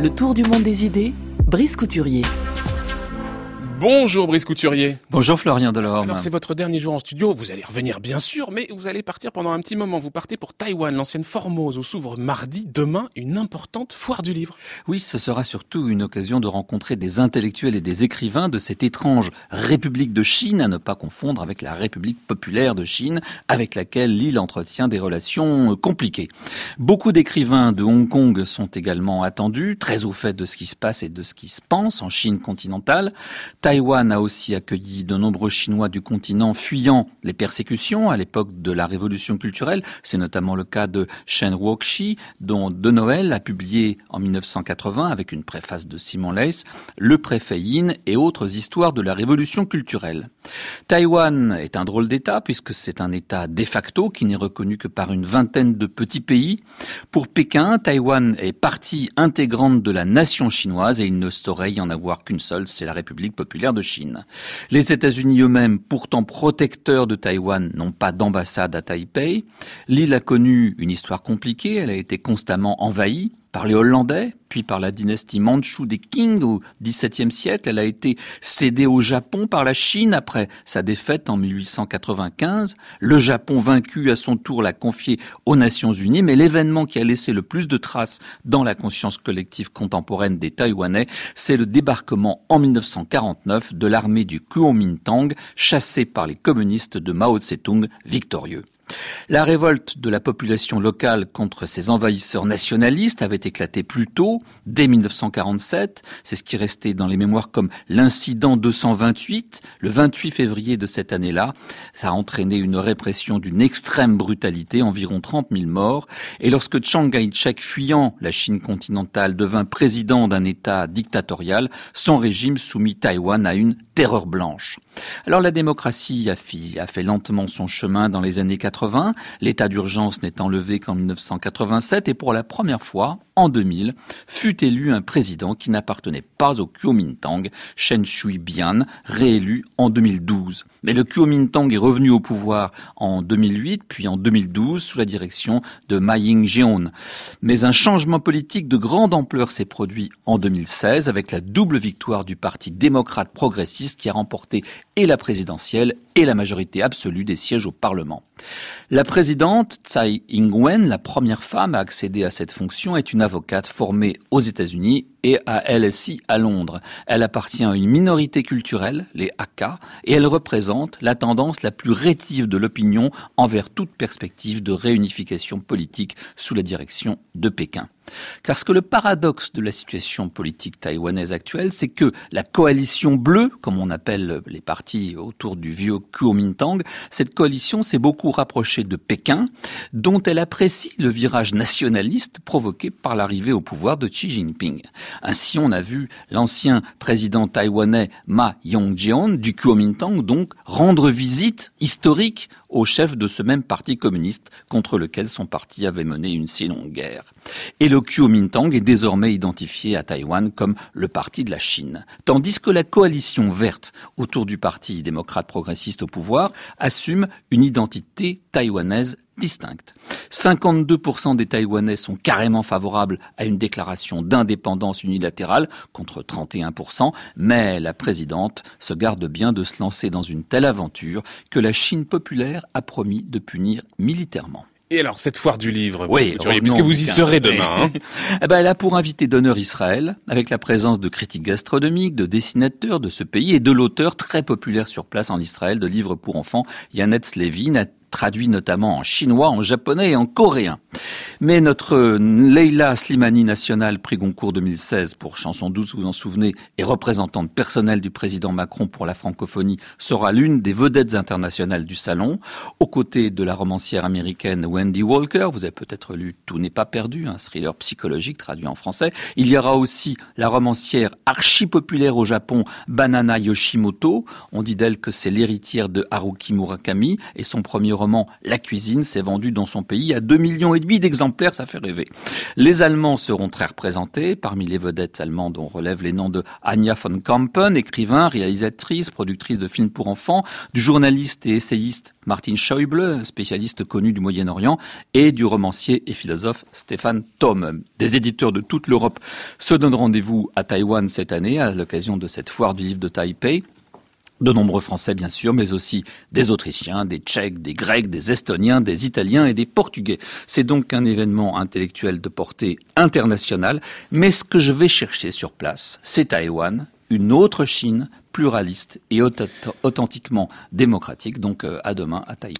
Le tour du monde des idées, Brice Couturier. Bonjour Brice Couturier. Bonjour Florian Delorme. Alors c'est votre dernier jour en studio, vous allez revenir bien sûr, mais vous allez partir pendant un petit moment. Vous partez pour Taïwan, l'ancienne Formose, où s'ouvre mardi, demain, une importante foire du livre. Oui, ce sera surtout une occasion de rencontrer des intellectuels et des écrivains de cette étrange République de Chine, à ne pas confondre avec la République populaire de Chine, avec laquelle l'île entretient des relations compliquées. Beaucoup d'écrivains de Hong Kong sont également attendus, très au fait de ce qui se passe et de ce qui se pense en Chine continentale. Taïwan a aussi accueilli de nombreux Chinois du continent fuyant les persécutions à l'époque de la révolution culturelle. C'est notamment le cas de Shen Wuoxi, dont De Noël a publié en 1980 avec une préface de Simon Leys, Le préfet Yin et autres histoires de la révolution culturelle. Taïwan est un drôle d'État puisque c'est un État de facto qui n'est reconnu que par une vingtaine de petits pays. Pour Pékin, Taïwan est partie intégrante de la nation chinoise et il ne saurait y en avoir qu'une seule, c'est la République populaire de Chine. Les États-Unis eux-mêmes, pourtant protecteurs de Taïwan, n'ont pas d'ambassade à Taipei. L'île a connu une histoire compliquée, elle a été constamment envahie par les Hollandais, puis par la dynastie Manchu des Qing au XVIIe siècle. Elle a été cédée au Japon par la Chine après sa défaite en 1895. Le Japon vaincu à son tour l'a confiée aux Nations Unies, mais l'événement qui a laissé le plus de traces dans la conscience collective contemporaine des Taïwanais, c'est le débarquement en 1949 de l'armée du Kuomintang, chassée par les communistes de Mao Tse-tung victorieux. La révolte de la population locale contre ces envahisseurs nationalistes avait éclaté plus tôt, dès 1947. C'est ce qui restait dans les mémoires comme l'incident 228, le 28 février de cette année-là. Ça a entraîné une répression d'une extrême brutalité, environ 30 000 morts. Et lorsque Chiang Kai-shek, fuyant la Chine continentale, devint président d'un État dictatorial, son régime soumit Taïwan à une terreur blanche. Alors la démocratie a fait, lentement son chemin dans les années 80 l'état d'urgence n'est enlevé qu'en 1987 et pour la première fois, en 2000, fut élu un président qui n'appartenait pas au Kuomintang, Chen Shui-bian, réélu en 2012. Mais le Kuomintang est revenu au pouvoir en 2008 puis en 2012 sous la direction de Ma Ying-jeon. Mais un changement politique de grande ampleur s'est produit en 2016 avec la double victoire du Parti démocrate progressiste qui a remporté et la présidentielle et la majorité absolue des sièges au Parlement. La présidente Tsai Ing-wen, la première femme à accéder à cette fonction, est une avocate formée aux États-Unis et à LSI à Londres. Elle appartient à une minorité culturelle, les Hakka, et elle représente la tendance la plus rétive de l'opinion envers toute perspective de réunification politique sous la direction de Pékin. Car ce que le paradoxe de la situation politique taïwanaise actuelle, c'est que la coalition bleue, comme on appelle les partis autour du vieux Kuomintang, cette coalition s'est beaucoup rapprochée de Pékin, dont elle apprécie le virage nationaliste provoqué par l'arrivée au pouvoir de Xi Jinping. Ainsi, on a vu l'ancien président taïwanais Ma Yong-jeon du Kuomintang donc rendre visite historique au chef de ce même parti communiste contre lequel son parti avait mené une si longue guerre. Et le Kuomintang est désormais identifié à Taïwan comme le parti de la Chine, tandis que la coalition verte autour du parti démocrate progressiste au pouvoir assume une identité taïwanaise distincte. 52% des Taïwanais sont carrément favorables à une déclaration d'indépendance unilatérale contre 31%, mais la présidente se garde bien de se lancer dans une telle aventure que la Chine populaire a promis de punir militairement. Et alors, cette foire du livre, oui, puisque vous y serez demain. Hein. eh ben, elle a pour invité d'honneur Israël, avec la présence de critiques gastronomiques, de dessinateurs de ce pays et de l'auteur très populaire sur place en Israël de livres pour enfants, Yannetz Levin, traduit notamment en chinois, en japonais et en coréen. Mais notre Leila Slimani nationale, prix Goncourt 2016 pour chanson douce, vous vous en souvenez, et représentante personnelle du président Macron pour la francophonie, sera l'une des vedettes internationales du salon, aux côtés de la romancière américaine Wendy Walker. Vous avez peut-être lu Tout n'est pas perdu, un thriller psychologique traduit en français. Il y aura aussi la romancière archi populaire au Japon, Banana Yoshimoto. On dit d'elle que c'est l'héritière de Haruki Murakami et son premier roman La cuisine s'est vendu dans son pays à 2 millions et demi d'exemplaires exemplaires, ça fait rêver. Les Allemands seront très représentés. Parmi les vedettes allemandes, on relève les noms de Anja von Kampen, écrivain, réalisatrice, productrice de films pour enfants, du journaliste et essayiste Martin Schäuble, spécialiste connu du Moyen-Orient, et du romancier et philosophe Stéphane Thom. Des éditeurs de toute l'Europe se donnent rendez-vous à Taïwan cette année à l'occasion de cette foire du livre de Taipei. De nombreux Français, bien sûr, mais aussi des Autrichiens, des Tchèques, des Grecs, des Estoniens, des Italiens et des Portugais. C'est donc un événement intellectuel de portée internationale. Mais ce que je vais chercher sur place, c'est Taïwan, une autre Chine pluraliste et authentiquement démocratique. Donc euh, à demain à Taïwan.